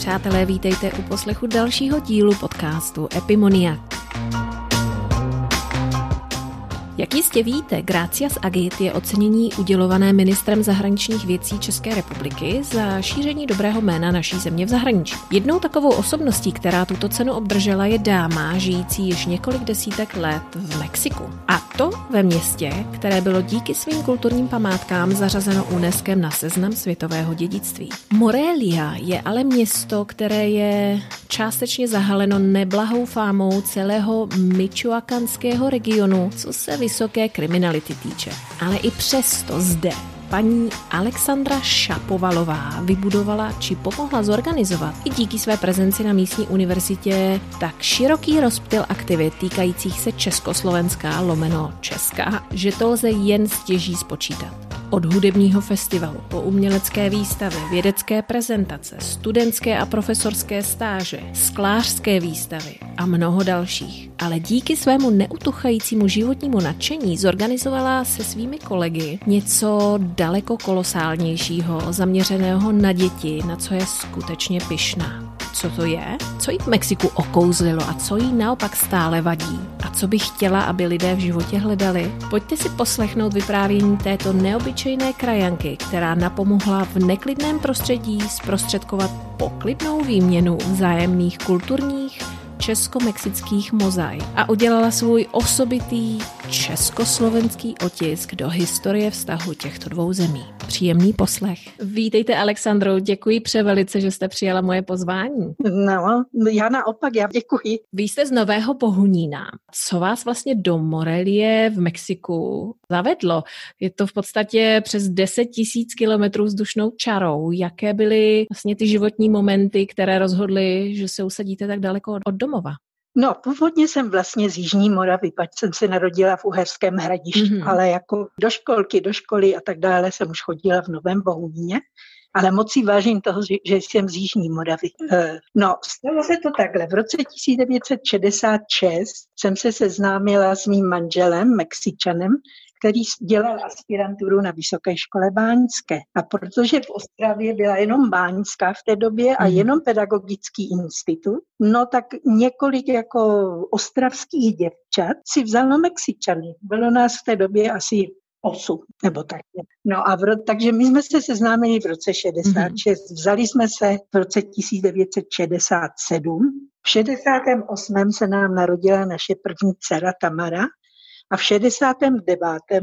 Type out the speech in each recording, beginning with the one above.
Přátelé, vítejte u poslechu dalšího dílu podcastu Epimonia. Jak jistě víte, Gracias Agit je ocenění udělované ministrem zahraničních věcí České republiky za šíření dobrého jména naší země v zahraničí. Jednou takovou osobností, která tuto cenu obdržela, je dáma žijící již několik desítek let v Mexiku. A to ve městě, které bylo díky svým kulturním památkám zařazeno UNESCO na seznam světového dědictví. Morelia je ale město, které je částečně zahaleno neblahou fámou celého Michoacanského regionu, co se vysoké kriminality týče. Ale i přesto zde paní Alexandra Šapovalová vybudovala či pomohla zorganizovat i díky své prezenci na místní univerzitě tak široký rozptyl aktivit týkajících se Československá lomeno Česka, že to lze jen stěží spočítat. Od hudebního festivalu po umělecké výstavy, vědecké prezentace, studentské a profesorské stáže, sklářské výstavy a mnoho dalších. Ale díky svému neutuchajícímu životnímu nadšení zorganizovala se svými kolegy něco daleko kolosálnějšího, zaměřeného na děti, na co je skutečně pyšná co to je, co jí v Mexiku okouzlilo a co jí naopak stále vadí a co by chtěla, aby lidé v životě hledali. Pojďte si poslechnout vyprávění této neobyčejné krajanky, která napomohla v neklidném prostředí zprostředkovat poklidnou výměnu vzájemných kulturních, česko-mexických mozaik a udělala svůj osobitý československý otisk do historie vztahu těchto dvou zemí. Příjemný poslech. Vítejte, Alexandro, děkuji převelice, že jste přijala moje pozvání. No, já naopak, já děkuji. Vy jste z Nového Pohunína. Co vás vlastně do Morelie v Mexiku zavedlo? Je to v podstatě přes 10 tisíc kilometrů vzdušnou čarou. Jaké byly vlastně ty životní momenty, které rozhodly, že se usadíte tak daleko od domova? No, původně jsem vlastně z Jižní Moravy, pač jsem se narodila v Uherském hradišti, mm-hmm. ale jako do školky, do školy a tak dále jsem už chodila v Novém Bohumíně, ale moc si vážím toho, že jsem z Jižní Moravy. Eh, no, stalo se to takhle. V roce 1966 jsem se seznámila s mým manželem, Mexičanem, který dělal aspiranturu na Vysoké škole báňské. A protože v Ostravě byla jenom báňská v té době a mhm. jenom pedagogický institut, no tak několik jako ostravských děvčat si vzal na Mexičany. Bylo nás v té době asi 8 nebo tak. No a v, takže my jsme se seznámili v roce 66, mm-hmm. vzali jsme se v roce 1967. V 68. se nám narodila naše první dcera Tamara a v 69.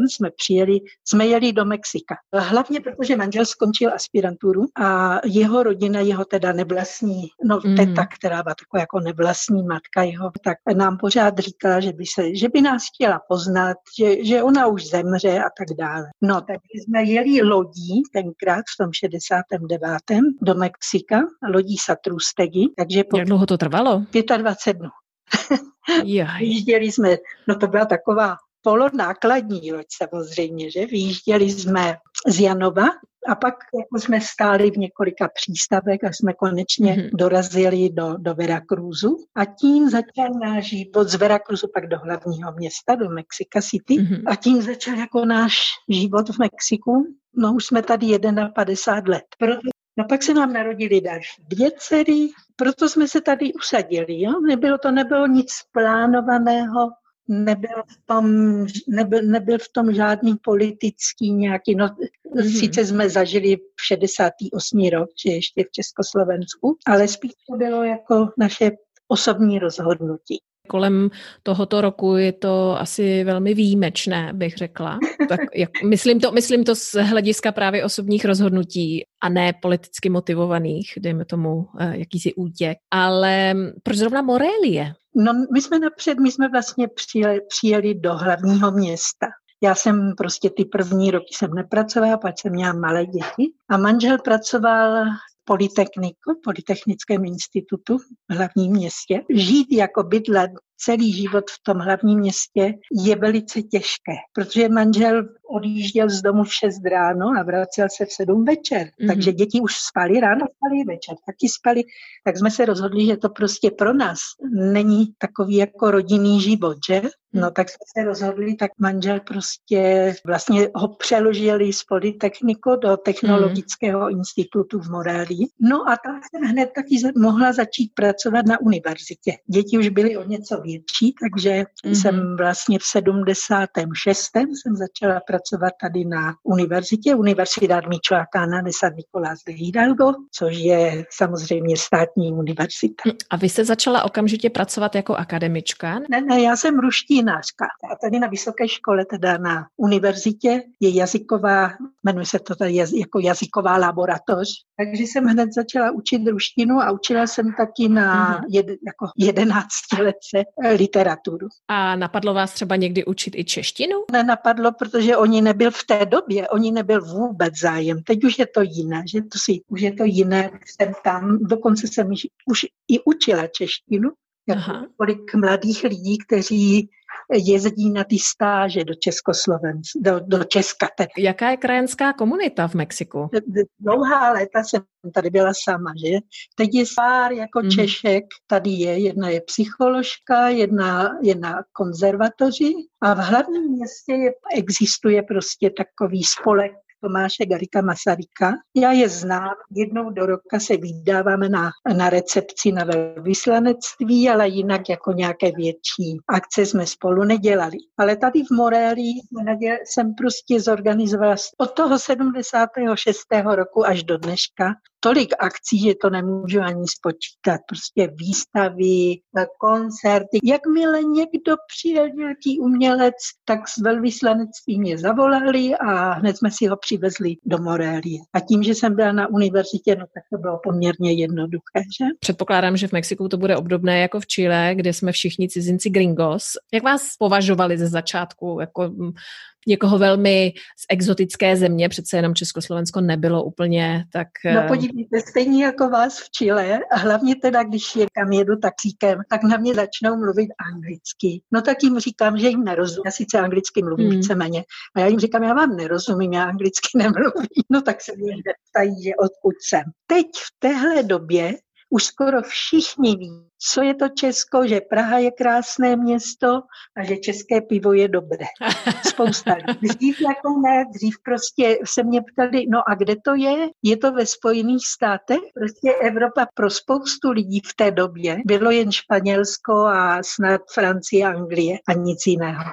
jsme přijeli, jsme jeli do Mexika. Hlavně protože manžel skončil aspiranturu a jeho rodina, jeho teda nevlastní, no mm. teta, která byla taková jako nevlastní matka jeho, tak nám pořád říkala, že by, se, že by nás chtěla poznat, že, že ona už zemře a tak dále. No, tak jsme jeli lodí tenkrát v tom 69. do Mexika, lodí Satrustegi. Takže po Jak dlouho to trvalo? 25 dnů. Vyjížděli jsme, no to byla taková polonákladní loď samozřejmě, že vyjížděli jsme z Janova a pak jako jsme stáli v několika přístavech a jsme konečně mm-hmm. dorazili do, do Veracruzu a tím začal náš život z Veracruzu pak do hlavního města, do Mexico City mm-hmm. a tím začal jako náš život v Mexiku. No už jsme tady 51 let. Proto No pak se nám narodili další dvě dcery, proto jsme se tady usadili. Jo? Nebylo to nebylo nic plánovaného, nebyl v tom, nebyl, nebyl v tom žádný politický nějaký, no mm-hmm. sice jsme zažili v 68. rok, že ještě v Československu, ale spíš to bylo jako naše osobní rozhodnutí. Kolem tohoto roku je to asi velmi výjimečné, bych řekla. Tak jak, myslím, to, myslím to z hlediska právě osobních rozhodnutí a ne politicky motivovaných, dejme tomu eh, jakýsi útěk. Ale proč zrovna Morelie? No, my jsme napřed, my jsme vlastně přijeli, přijeli do hlavního města. Já jsem prostě ty první roky jsem nepracovala, pak jsem měla malé děti a manžel pracoval Politechniku, Politechnickém institutu v hlavním městě. Žít jako bydlet celý život v tom hlavním městě je velice těžké, protože manžel odjížděl z domu v 6 ráno a vracel se v 7 večer. Mm-hmm. Takže děti už spali ráno, spali večer, taky spali. Tak jsme se rozhodli, že to prostě pro nás není takový jako rodinný život, že? No mhm. tak jsme se rozhodli, tak manžel prostě vlastně ho přeložili z Politechniku do Technologického mm. institutu v Morálii. No a tam jsem hned taky mohla začít pracovat na univerzitě. Děti už byly o něco větší, takže mm. jsem vlastně v 76. jsem začala pracovat pracovat tady na univerzitě, Universidad Michoacana de San Nicolás de Hidalgo, což je samozřejmě státní univerzita. A vy jste začala okamžitě pracovat jako akademička? Ne, ne, já jsem ruštinářka. A tady na vysoké škole, teda na univerzitě, je jazyková, jmenuje se to tady jako jazyková laboratoř. Takže jsem hned začala učit ruštinu a učila jsem taky na mm-hmm. jed, jako jedenáctiletce literaturu. A napadlo vás třeba někdy učit i češtinu? Nenapadlo, protože oni nebyl v té době, oni nebyl vůbec zájem. Teď už je to jiné, že to si, už je to jiné, jsem tam, dokonce jsem už i učila češtinu, jako kolik mladých lidí, kteří jezdí na ty stáže do Československa, do, do Česka. Tedy. Jaká je krajenská komunita v Mexiku? Dlouhá léta jsem tady byla sama, že? Teď je pár jako mm. Češek, tady je, jedna je psycholožka, jedna je na konzervatoři a v hlavním městě je, existuje prostě takový spolek Tomáše Garika Masaryka. Já je znám, jednou do roka se vydáváme na, na recepci na velvyslanectví, ale jinak jako nějaké větší akce jsme spolu nedělali. Ale tady v Morelii jsem prostě zorganizovala od toho 76. roku až do dneška tolik akcí, že to nemůžu ani spočítat. Prostě výstavy, koncerty. Jakmile někdo přijel nějaký umělec, tak z velvyslanectví mě zavolali a hned jsme si ho přivezli do Morélie. A tím, že jsem byla na univerzitě, no tak to bylo poměrně jednoduché, že? Předpokládám, že v Mexiku to bude obdobné jako v Chile, kde jsme všichni cizinci gringos. Jak vás považovali ze začátku? Jako někoho velmi z exotické země, přece jenom Československo nebylo úplně tak... No eh, podívejte, stejně jako vás v Chile, a hlavně teda, když je kam jedu taxíkem, tak na mě začnou mluvit anglicky. No tak jim říkám, že jim nerozumím. Já sice anglicky mluvím hmm. víceméně, a já jim říkám, já vám nerozumím, já anglicky nemluvím. No tak se mě ptají, že odkud jsem. Teď v téhle době už skoro všichni ví, co je to Česko, že Praha je krásné město a že české pivo je dobré. Spousta lidí. Dřív jako ne, dřív prostě se mě ptali, no a kde to je? Je to ve Spojených státech? Prostě Evropa pro spoustu lidí v té době bylo jen Španělsko a snad Francie, Anglie a nic jiného.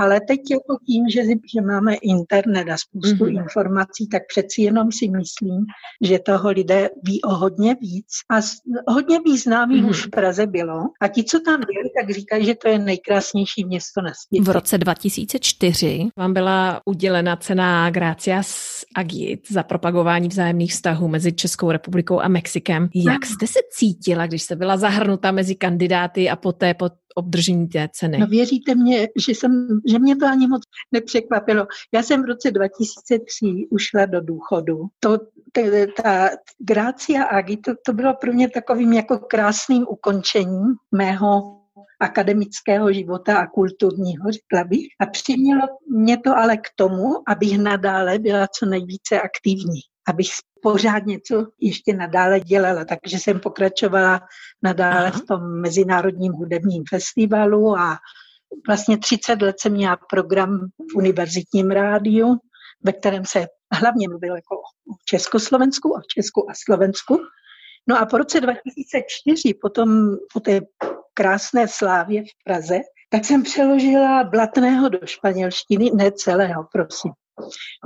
Ale teď jako tím, že, že máme internet a spoustu mm-hmm. informací, tak přeci jenom si myslím, že toho lidé ví o hodně víc. A hodně význámých mm-hmm. už v Praze bylo. A ti, co tam byli, tak říkají, že to je nejkrásnější město na světě. V roce 2004 vám byla udělena cena Gracias Agit za propagování vzájemných vztahů mezi Českou republikou a Mexikem. Jak jste se cítila, když jste byla zahrnuta mezi kandidáty a poté po obdržení té ceny? No věříte mě, že, jsem, že mě to ani moc nepřekvapilo. Já jsem v roce 2003 ušla do důchodu. To, t, ta Grácia Agi, to, to bylo pro mě takovým jako krásným ukončením mého akademického života a kulturního, řekla bych. A přimělo mě to ale k tomu, abych nadále byla co nejvíce aktivní abych pořád něco ještě nadále dělala. Takže jsem pokračovala nadále Aha. v tom Mezinárodním hudebním festivalu a vlastně 30 let jsem měla program v univerzitním rádiu, ve kterém se hlavně mluvilo jako o Československu, o Česku a Slovensku. No a po roce 2004, potom po té krásné slávě v Praze, tak jsem přeložila Blatného do španělštiny, ne celého, prosím.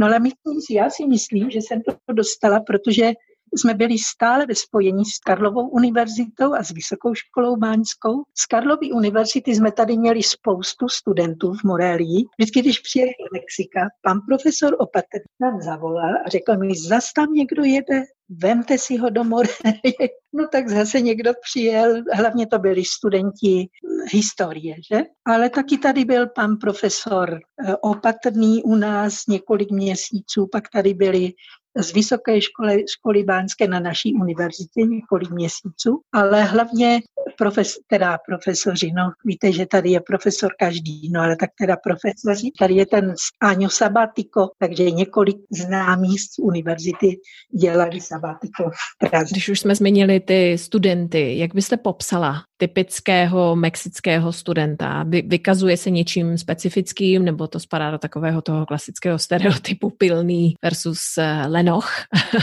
No ale myslím já si myslím, že jsem to dostala, protože jsme byli stále ve spojení s Karlovou univerzitou a s Vysokou školou Báňskou. Z Karlovy univerzity jsme tady měli spoustu studentů v Morelii. Vždycky, když přijeli do Mexika, pan profesor Opater nám zavolal a řekl mi, zas tam někdo jede, vemte si ho do Morelie. No tak zase někdo přijel, hlavně to byli studenti historie, že? Ale taky tady byl pan profesor eh, Opatrný u nás několik měsíců, pak tady byli z Vysoké školy, školy Bánské na naší univerzitě několik měsíců, ale hlavně profes, teda profesoři, no víte, že tady je profesor každý, no ale tak teda profesoři, tady je ten Áňo Sabatiko, takže několik známých z univerzity dělali Sabatiko v Praze. Když už jsme zmínili ty studenty, jak byste popsala typického mexického studenta? Vy, vykazuje se něčím specifickým, nebo to spadá do takového toho klasického stereotypu pilný versus eh, lenoch?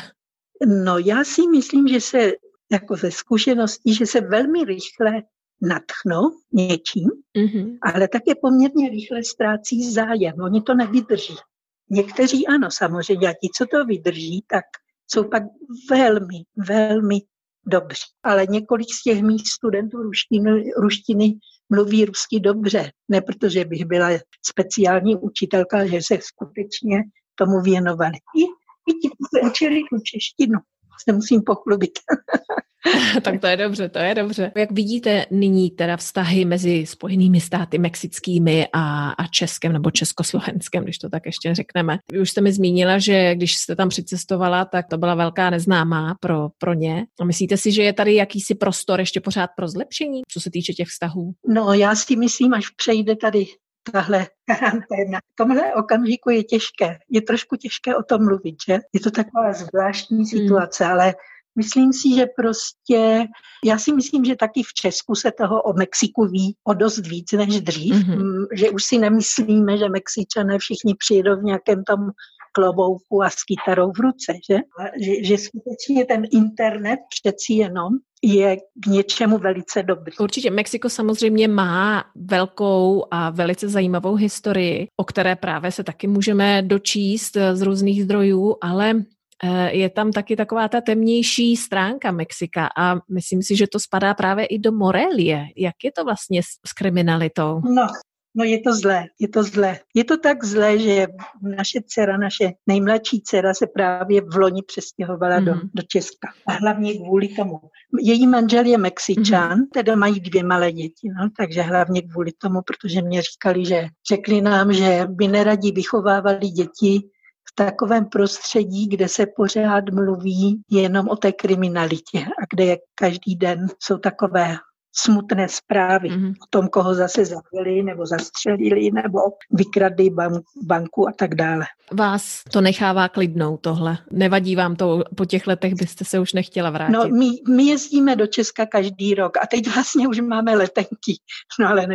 no já si myslím, že se jako ze zkušeností, že se velmi rychle natchnou něčím, mm-hmm. ale také poměrně rychle ztrácí zájem. Oni to nevydrží. Někteří ano, samozřejmě, a ti, co to vydrží, tak jsou pak velmi, velmi dobří. Ale několik z těch mých studentů ruštiny, ruštiny mluví rusky dobře. Ne protože bych byla speciální učitelka, že se skutečně tomu věnovali. I, i ti, se učili tu češtinu se musím pochlubit. tak to je dobře, to je dobře. Jak vidíte nyní teda vztahy mezi Spojenými státy mexickými a, a Českem nebo Československem, když to tak ještě řekneme. Vy už jste mi zmínila, že když jste tam přicestovala, tak to byla velká neznámá pro, pro ně. A myslíte si, že je tady jakýsi prostor ještě pořád pro zlepšení, co se týče těch vztahů? No, já si myslím, až přejde tady tahle karanténa. V tomhle okamžiku je těžké. Je trošku těžké o tom mluvit, že? Je to taková zvláštní hmm. situace, hmm. ale myslím si, že prostě, já si myslím, že taky v Česku se toho o Mexiku ví o dost víc než dřív, mm-hmm. že už si nemyslíme, že Mexičané všichni přijedou v nějakém tom klobouku a s kytarou v ruce, že? A že, že skutečně ten internet přeci jenom je k něčemu velice dobrý. Určitě Mexiko samozřejmě má velkou a velice zajímavou historii, o které právě se taky můžeme dočíst z různých zdrojů, ale eh, je tam taky taková ta temnější stránka Mexika a myslím si, že to spadá právě i do Morelie. Jak je to vlastně s kriminalitou? No, No je to zlé, je to zlé. Je to tak zlé, že naše dcera, naše nejmladší dcera se právě v loni přestěhovala mm-hmm. do, mhm. do Česka. A hlavně kvůli tomu. Její manžel je Mexičan, mm-hmm. teda mají dvě malé děti, no, takže hlavně kvůli tomu, protože mě říkali, že řekli nám, že by neradí vychovávali děti v takovém prostředí, kde se pořád mluví jenom o té kriminalitě a kde každý den jsou takové smutné zprávy mm-hmm. o tom, koho zase zabili nebo zastřelili nebo vykradli banku a tak dále. Vás to nechává klidnou tohle? Nevadí vám to po těch letech, byste se už nechtěla vrátit? No, my, my jezdíme do Česka každý rok a teď vlastně už máme letenky, no ale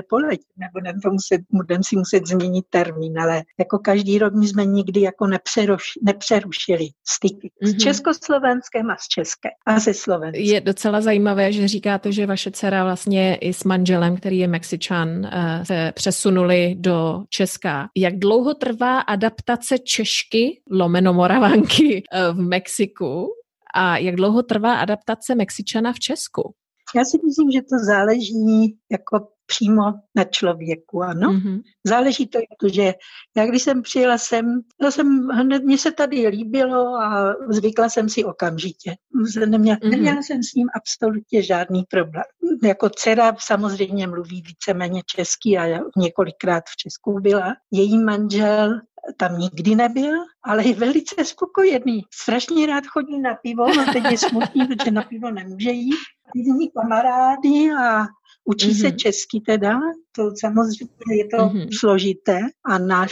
to muset, budeme si muset změnit termín, ale jako každý rok my jsme nikdy jako nepřeruš, nepřerušili styky mm-hmm. s mhm. Československem a s České a se Slovenskem. Je docela zajímavé, že říkáte, že vaše dcera vlastně i s manželem, který je Mexičan, eh, se přesunuli do Česka. Jak dlouho trvá adaptace Češky, lomeno Moravanky eh, v Mexiku a jak dlouho trvá adaptace Mexičana v Česku? Já si myslím, že to záleží jako přímo na člověku, ano. Mm-hmm. Záleží to, že já když jsem přijela sem, já jsem hned, mně se tady líbilo a zvykla jsem si okamžitě. Neměla, mm-hmm. neměla jsem s ním absolutně žádný problém. Jako dcera samozřejmě mluví víceméně česky a několikrát v Česku byla. Její manžel tam nikdy nebyl, ale je velice spokojený. Strašně rád chodí na pivo, no teď je smutný, protože na pivo nemůže jít. Vidí kamarády a Učí mm-hmm. se mhm. česky teda, to samozřejmě je to mm-hmm. složité a náš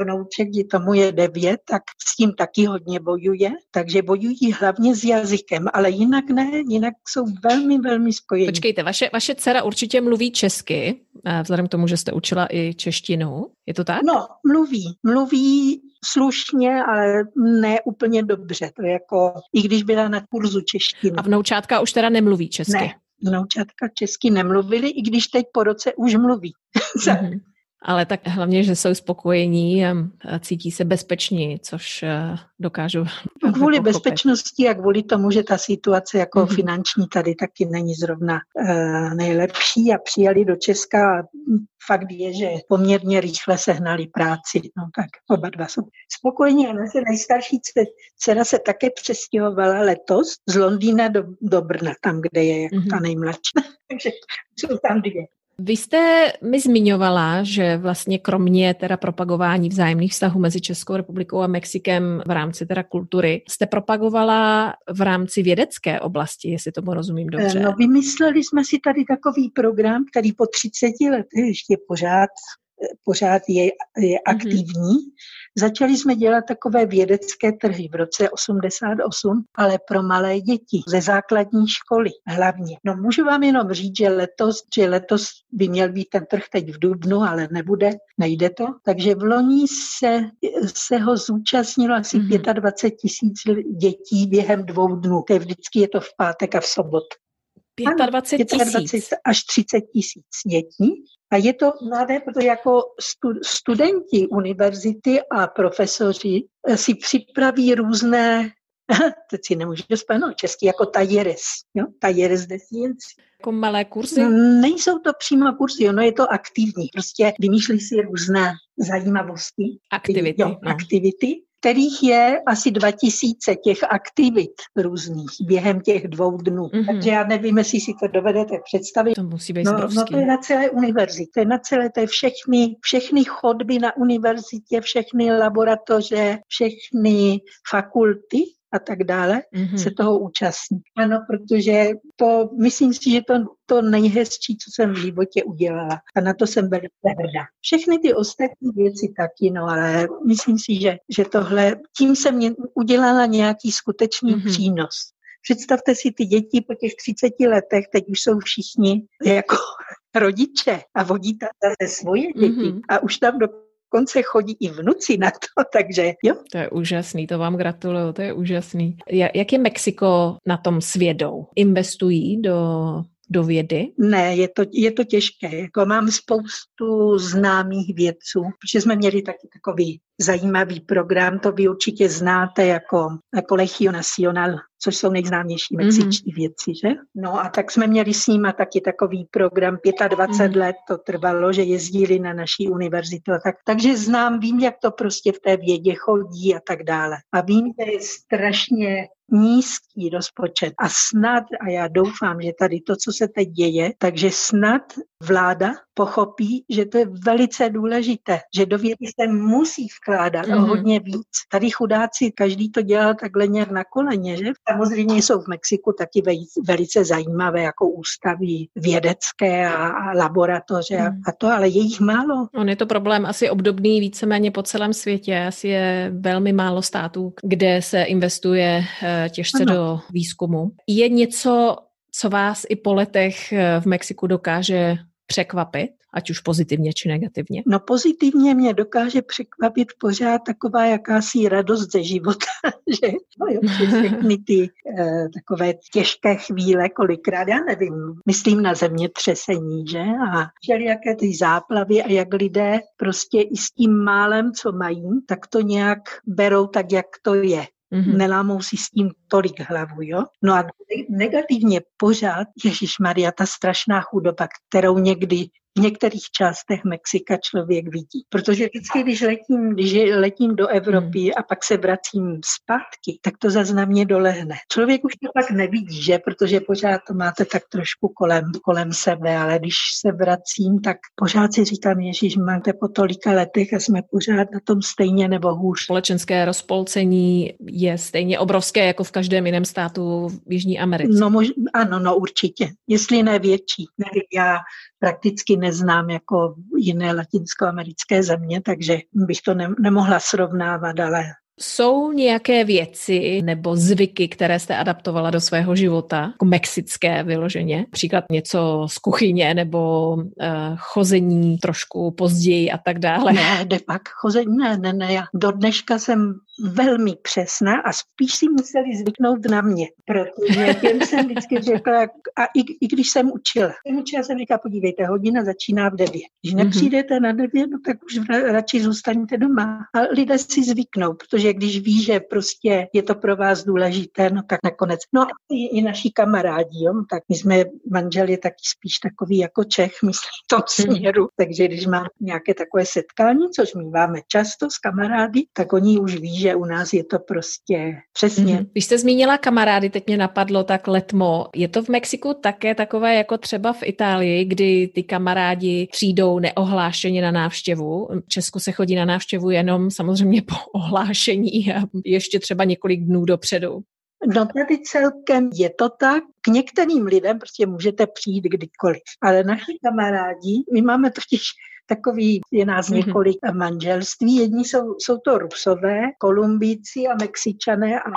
vnouček, je tomu je devět, tak s tím taky hodně bojuje, takže bojují hlavně s jazykem, ale jinak ne, jinak jsou velmi, velmi spojení. Počkejte, vaše, vaše dcera určitě mluví česky, eh, vzhledem k tomu, že jste učila i češtinu, je to tak? No, mluví, mluví slušně, ale ne úplně dobře. To je jako, i když byla na kurzu češtiny. A vnoučátka už teda nemluví česky? Ne, vnoučatka česky nemluvili, i když teď po roce už mluví. Mm-hmm. Ale tak hlavně, že jsou spokojení a cítí se bezpeční, což eh, dokážu. Kvůli pochopit. bezpečnosti a kvůli tomu, že ta situace jako mm-hmm. finanční tady taky není zrovna uh, nejlepší a přijali do Česka fakt je, že poměrně rychle sehnali práci. No tak oba dva jsou spokojení a naše nejstarší dcera se také přestěhovala letos z Londýna do, do Brna, tam, kde je jako mm-hmm. ta nejmladší. Takže jsou tam dvě. Vy jste mi zmiňovala, že vlastně kromě teda propagování vzájemných vztahů mezi Českou republikou a Mexikem v rámci teda kultury, jste propagovala v rámci vědecké oblasti, jestli tomu rozumím dobře. No, vymysleli jsme si tady takový program, který po 30 letech ještě pořád pořád je, je mhm. aktivní. Mm-hmm. Začali jsme dělat takové vědecké trhy v roce 88, ale pro malé děti ze základní školy hlavně. No můžu vám jenom říct, že letos, že letos by měl být ten trh teď v Dubnu, ale nebude, nejde to. Takže v loni se, se ho zúčastnilo asi mm-hmm. 25 tisíc dětí během dvou dnů. To je vždycky je to v pátek a v sobotu. 25 tisíc. až 30 tisíc dětí. A je to mladé, protože jako studenti univerzity a profesoři eh, si připraví různé, teď si nemůžu spomenout česky, jako tajeres, jo? tajeres de ciencia. Jako malé kurzy? Nejsou to přímo kurzy, ono je to aktivní. Prostě vymýšlí si různé zajímavosti. Aktivity. Jo, no. aktivity kterých je asi 2000 těch aktivit různých během těch dvou dnů. Mm-hmm. Takže já nevím, jestli si to dovedete představit. To musí být no, no to je na celé univerzitě, to je na celé, to je všechny, všechny chodby na univerzitě, všechny laboratoře, všechny fakulty a tak dále, mm-hmm. se toho účastní. Ano, protože to, myslím si, že to, to nejhezčí, co jsem v životě udělala. A na to jsem velice hrdá. Všechny ty ostatní věci taky, no ale myslím si, že, že tohle, tím jsem mě udělala nějaký skutečný mm-hmm. přínos. Představte si ty děti po těch 30 letech, teď už jsou všichni jako rodiče a vodí tam zase svoje děti mm-hmm. a už tam do dokonce chodí i vnuci na to, takže jo. To je úžasný, to vám gratuluju, to je úžasný. Jak je Mexiko na tom svědou? Investují do do vědy? Ne, je to, je to těžké. Jako mám spoustu známých vědců, protože jsme měli taky takový zajímavý program, to vy určitě znáte jako Colegio Nacional, což jsou nejznámější mhm. mexičtí mm-hmm. věci, že? No a tak jsme měli s nimi taky takový program, 25 mm-hmm. let to trvalo, že jezdili na naší univerzitu. Tak, takže znám, vím, jak to prostě v té vědě chodí a tak dále. A vím, že je strašně nízký rozpočet a snad, a já doufám, že tady to, co se teď děje, takže snad vláda pochopí, že to je velice důležité, že do vědy se musí vkládat mm-hmm. hodně víc. Tady chudáci, každý to dělal takhle nějak na koleně, že? Samozřejmě jsou v Mexiku taky velice zajímavé jako ústavy vědecké a, a laboratoře mm. a, a to, ale je jich málo. On je to problém asi obdobný víceméně po celém světě. Asi je velmi málo států, kde se investuje eh, těžce ano. do výzkumu. Je něco, co vás i po letech eh, v Mexiku dokáže překvapit, ať už pozitivně či negativně? No pozitivně mě dokáže překvapit pořád taková jakási radost ze života, že no jo, všechny ty eh, takové těžké chvíle, kolikrát, já nevím, myslím na zemětřesení, že? A všelijaké ty záplavy a jak lidé prostě i s tím málem, co mají, tak to nějak berou tak, jak to je. Mm-hmm. Nelámou si s tím tolik hlavu, jo? No a negativně pořád, Ježíš Maria, ta strašná chudoba, kterou někdy v některých částech Mexika člověk vidí. Protože vždycky, když letím, když letím do Evropy hmm. a pak se vracím zpátky, tak to zase na mě dolehne. Člověk už to tak nevidí, že? Protože pořád to máte tak trošku kolem, kolem sebe, ale když se vracím, tak pořád si říkám, Ježíš, máte po tolika letech a jsme pořád na tom stejně nebo hůř. Společenské rozpolcení je stejně obrovské jako v každém jiném státu v Jižní Americe. No, mož, ano, no určitě. Jestli ne větší. Nevím, já prakticky neznám jako jiné latinskoamerické země, takže bych to ne, nemohla srovnávat, ale jsou nějaké věci nebo zvyky, které jste adaptovala do svého života, jako mexické vyloženě? Příklad něco z kuchyně nebo uh, chození trošku později a tak dále? Ne, de pak chození, ne, ne, ne. Já do dneška jsem velmi přesná a spíš si museli zvyknout na mě, protože těm jsem vždycky řekla, a i, i když jsem učila, jsem učila jsem říkala, podívejte, hodina začíná v 9. Když mhm. nepřijdete na 9, no tak už radši zůstaňte doma. A lidé si zvyknou, protože takže když ví, že prostě je to pro vás důležité, no tak nakonec. No a i, i naši kamarádi, jo, tak my jsme manželi taky spíš takový jako Čech, myslím v tom hmm. směru, takže když má nějaké takové setkání, což my máme často s kamarády, tak oni už ví, že u nás je to prostě přesně. Mm-hmm. Když jste zmínila kamarády, teď mě napadlo tak letmo. Je to v Mexiku také takové jako třeba v Itálii, kdy ty kamarádi přijdou neohlášeně na návštěvu. V Česku se chodí na návštěvu jenom samozřejmě po ohlášení a ještě třeba několik dnů dopředu. No tady celkem je to tak. K některým lidem prostě můžete přijít kdykoliv. Ale naši kamarádi, my máme totiž takový, je nás mm-hmm. několik manželství. Jedni jsou, jsou to Rusové, Kolumbíci a Mexičané a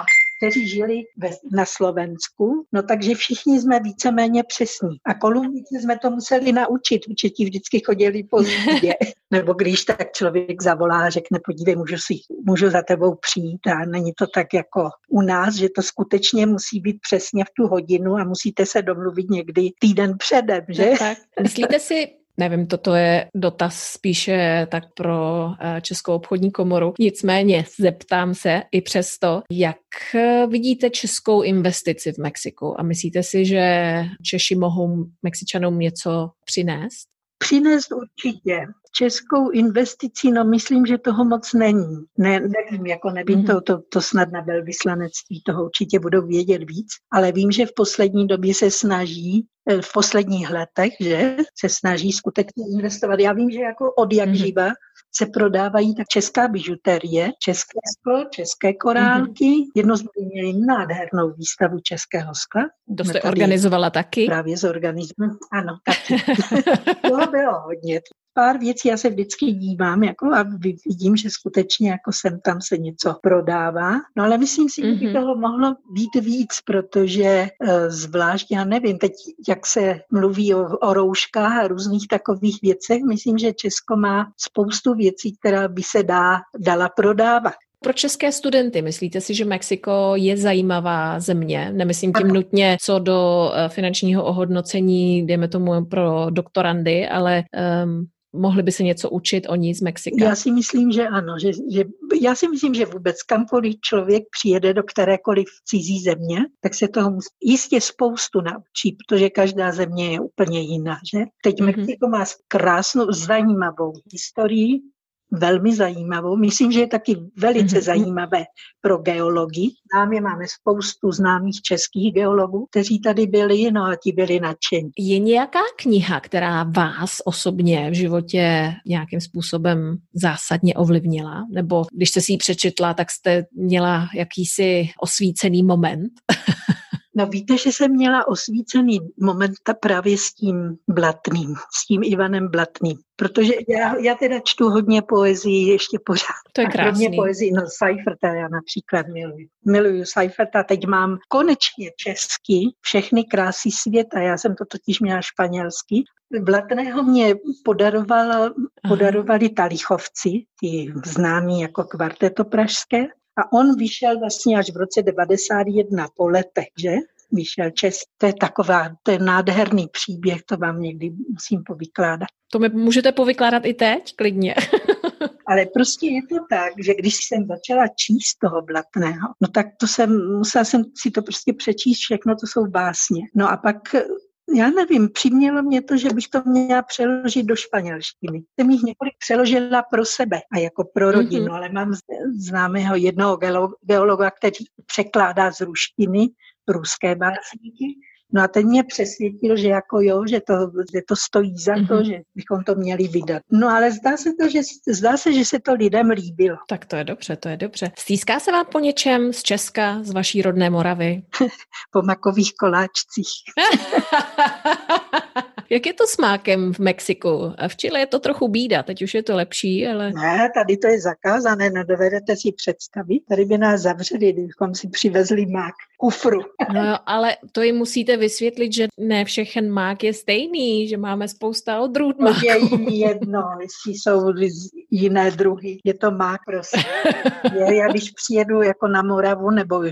kteří žili ve, na Slovensku, no takže všichni jsme víceméně přesní. A Kolumbíci jsme to museli naučit, ti vždycky chodili po zbě. Nebo když tak člověk zavolá a řekne, podívej, můžu, si, můžu za tebou přijít. A není to tak jako u nás, že to skutečně musí být přesně v tu hodinu a musíte se domluvit někdy týden předem, že? tak. Myslíte si, Nevím, toto je dotaz spíše tak pro eh, Českou obchodní komoru. Nicméně zeptám se i přesto, jak eh, vidíte českou investici v Mexiku a myslíte si, že Češi mohou Mexičanům něco přinést? Přinést určitě. Českou investicí, no myslím, že toho moc není. Ne, nevím, jako nevím, mm-hmm. to, to, to snad na velvyslanectví toho určitě budou vědět víc, ale vím, že v poslední době se snaží eh, v posledních letech, že se snaží skutečně investovat. Já vím, že jako od jak mm-hmm. živa se prodávají tak česká bižuterie, české sklo, české korálky. Mm-hmm. Jedno jsme měli nádhernou výstavu českého skla. To jste organizovala taky? Právě zorganizovala, ano, taky. to bylo hodně pár věcí já se vždycky dívám jako a vidím, že skutečně jako sem tam se něco prodává. No ale myslím si, mm-hmm. že by mhm. toho mohlo být víc, protože uh, zvlášť, já nevím, teď jak se mluví o, o rouškách a různých takových věcech, myslím, že Česko má spoustu věcí, která by se dá, dala prodávat. Pro české studenty, myslíte si, že Mexiko je zajímavá země? Nemyslím tím nutně co do eh, finančního ohodnocení, dejme tomu pro doktorandy, ale um, mohli by se něco učit oni z Mexika? Já si myslím, že ano. Že, že, já si myslím, že vůbec kamkoliv člověk přijede do kterékoliv cizí země, tak se toho musí jistě spoustu naučí, protože každá země je úplně jiná. Že? Teď mm-hmm. Mexiko má krásnou, zajímavou historii, velmi zajímavou. Myslím, že je taky velice mm-hmm. zajímavé pro geologii. Námi máme spoustu známých českých geologů, kteří tady byli, no a ti byli nadšení. Je nějaká kniha, která vás osobně v životě nějakým způsobem zásadně ovlivnila? Nebo když jste si ji přečetla, tak jste měla jakýsi osvícený moment? No víte, že jsem měla osvícený moment právě s tím Blatným, s tím Ivanem Blatným. Protože já, já teda čtu hodně poezii ještě pořád. To je krásný. Hodně poezii, no Seiferta já například miluji. Miluju Seiferta, teď mám konečně česky všechny krásy světa. Já jsem to totiž měla španělsky. Blatného mě podaroval, podarovali talichovci, ti známí jako kvarteto pražské. A on vyšel vlastně až v roce 91 po letech, že? Vyšel čes. To je taková, to je nádherný příběh, to vám někdy musím povykládat. To mi můžete povykládat i teď, klidně. Ale prostě je to tak, že když jsem začala číst toho Blatného, no tak to jsem, musela jsem si to prostě přečíst všechno, to jsou básně. No a pak já nevím, přimělo mě to, že bych to měla přeložit do španělštiny. Jsem jich několik přeložila pro sebe a jako pro rodinu, mm-hmm. ale mám známého jednoho geologa, který překládá z ruštiny ruské básníky No a ten mě přesvědčil, že jako jo, že to, že to stojí za to, mm-hmm. že bychom to měli vydat. No ale zdá se, to, že, zdá se, že se to lidem líbilo. Tak to je dobře, to je dobře. Stýská se vám po něčem z Česka, z vaší rodné Moravy? po makových koláčcích. Jak je to s mákem v Mexiku? A v Chile je to trochu bída, teď už je to lepší, ale... Ne, tady to je zakázané, nedovedete si představit. Tady by nás zavřeli, kdybychom si přivezli mák kufru. No, ale to jim musíte vysvětlit, že ne všechen mák je stejný, že máme spousta odrůd máků. Je jedno, jestli jsou jiné druhy. Je to mák prostě. Já když přijedu jako na Moravu, nebo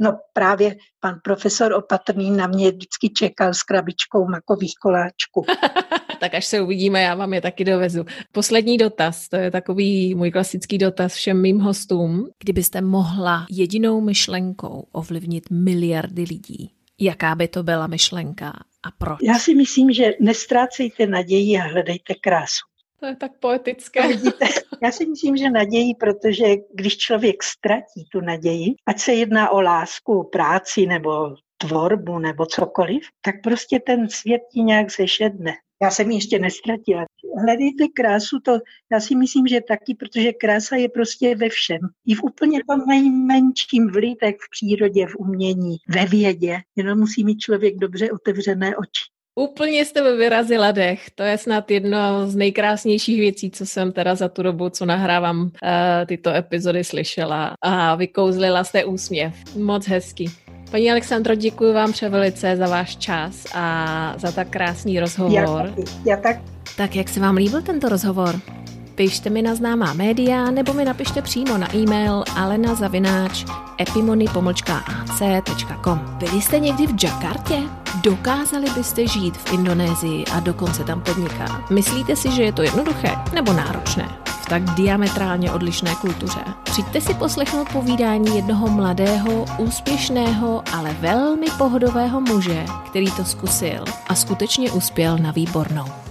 no právě pan profesor Opatrný na mě vždycky čekal s krabičkou makových koláčků. tak až se uvidíme, já vám je taky dovezu. Poslední dotaz, to je takový můj klasický dotaz všem mým hostům. Kdybyste mohla jedinou myšlenkou ovlivnit miliardy lidí, jaká by to byla myšlenka a proč? Já si myslím, že nestrácejte naději a hledejte krásu. To je tak poetické. Vidíte, já si myslím, že naději, protože když člověk ztratí tu naději, ať se jedná o lásku, práci nebo tvorbu nebo cokoliv, tak prostě ten svět ti nějak zešedne. Já jsem ji ještě nestratila. Hledejte krásu, to já si myslím, že taky, protože krása je prostě ve všem. I v úplně tom nejmenším vlitek v přírodě, v umění, ve vědě. Jenom musí mít člověk dobře otevřené oči. Úplně jste mi vyrazila dech. To je snad jedno z nejkrásnějších věcí, co jsem teda za tu dobu, co nahrávám uh, tyto epizody, slyšela. A vykouzlila jste úsměv. Moc hezký. Paní Alexandro, děkuji vám převelice za váš čas a za tak krásný rozhovor. Já, já tak. Tak jak se vám líbil tento rozhovor? Pište mi na známá média nebo mi napište přímo na e-mail alenazavináč epimony.ac.com Byli jste někdy v Jakartě? Dokázali byste žít v Indonésii a dokonce tam podnikat? Myslíte si, že je to jednoduché nebo náročné? V tak diametrálně odlišné kultuře. Přijďte si poslechnout povídání jednoho mladého, úspěšného, ale velmi pohodového muže, který to zkusil a skutečně uspěl na výbornou.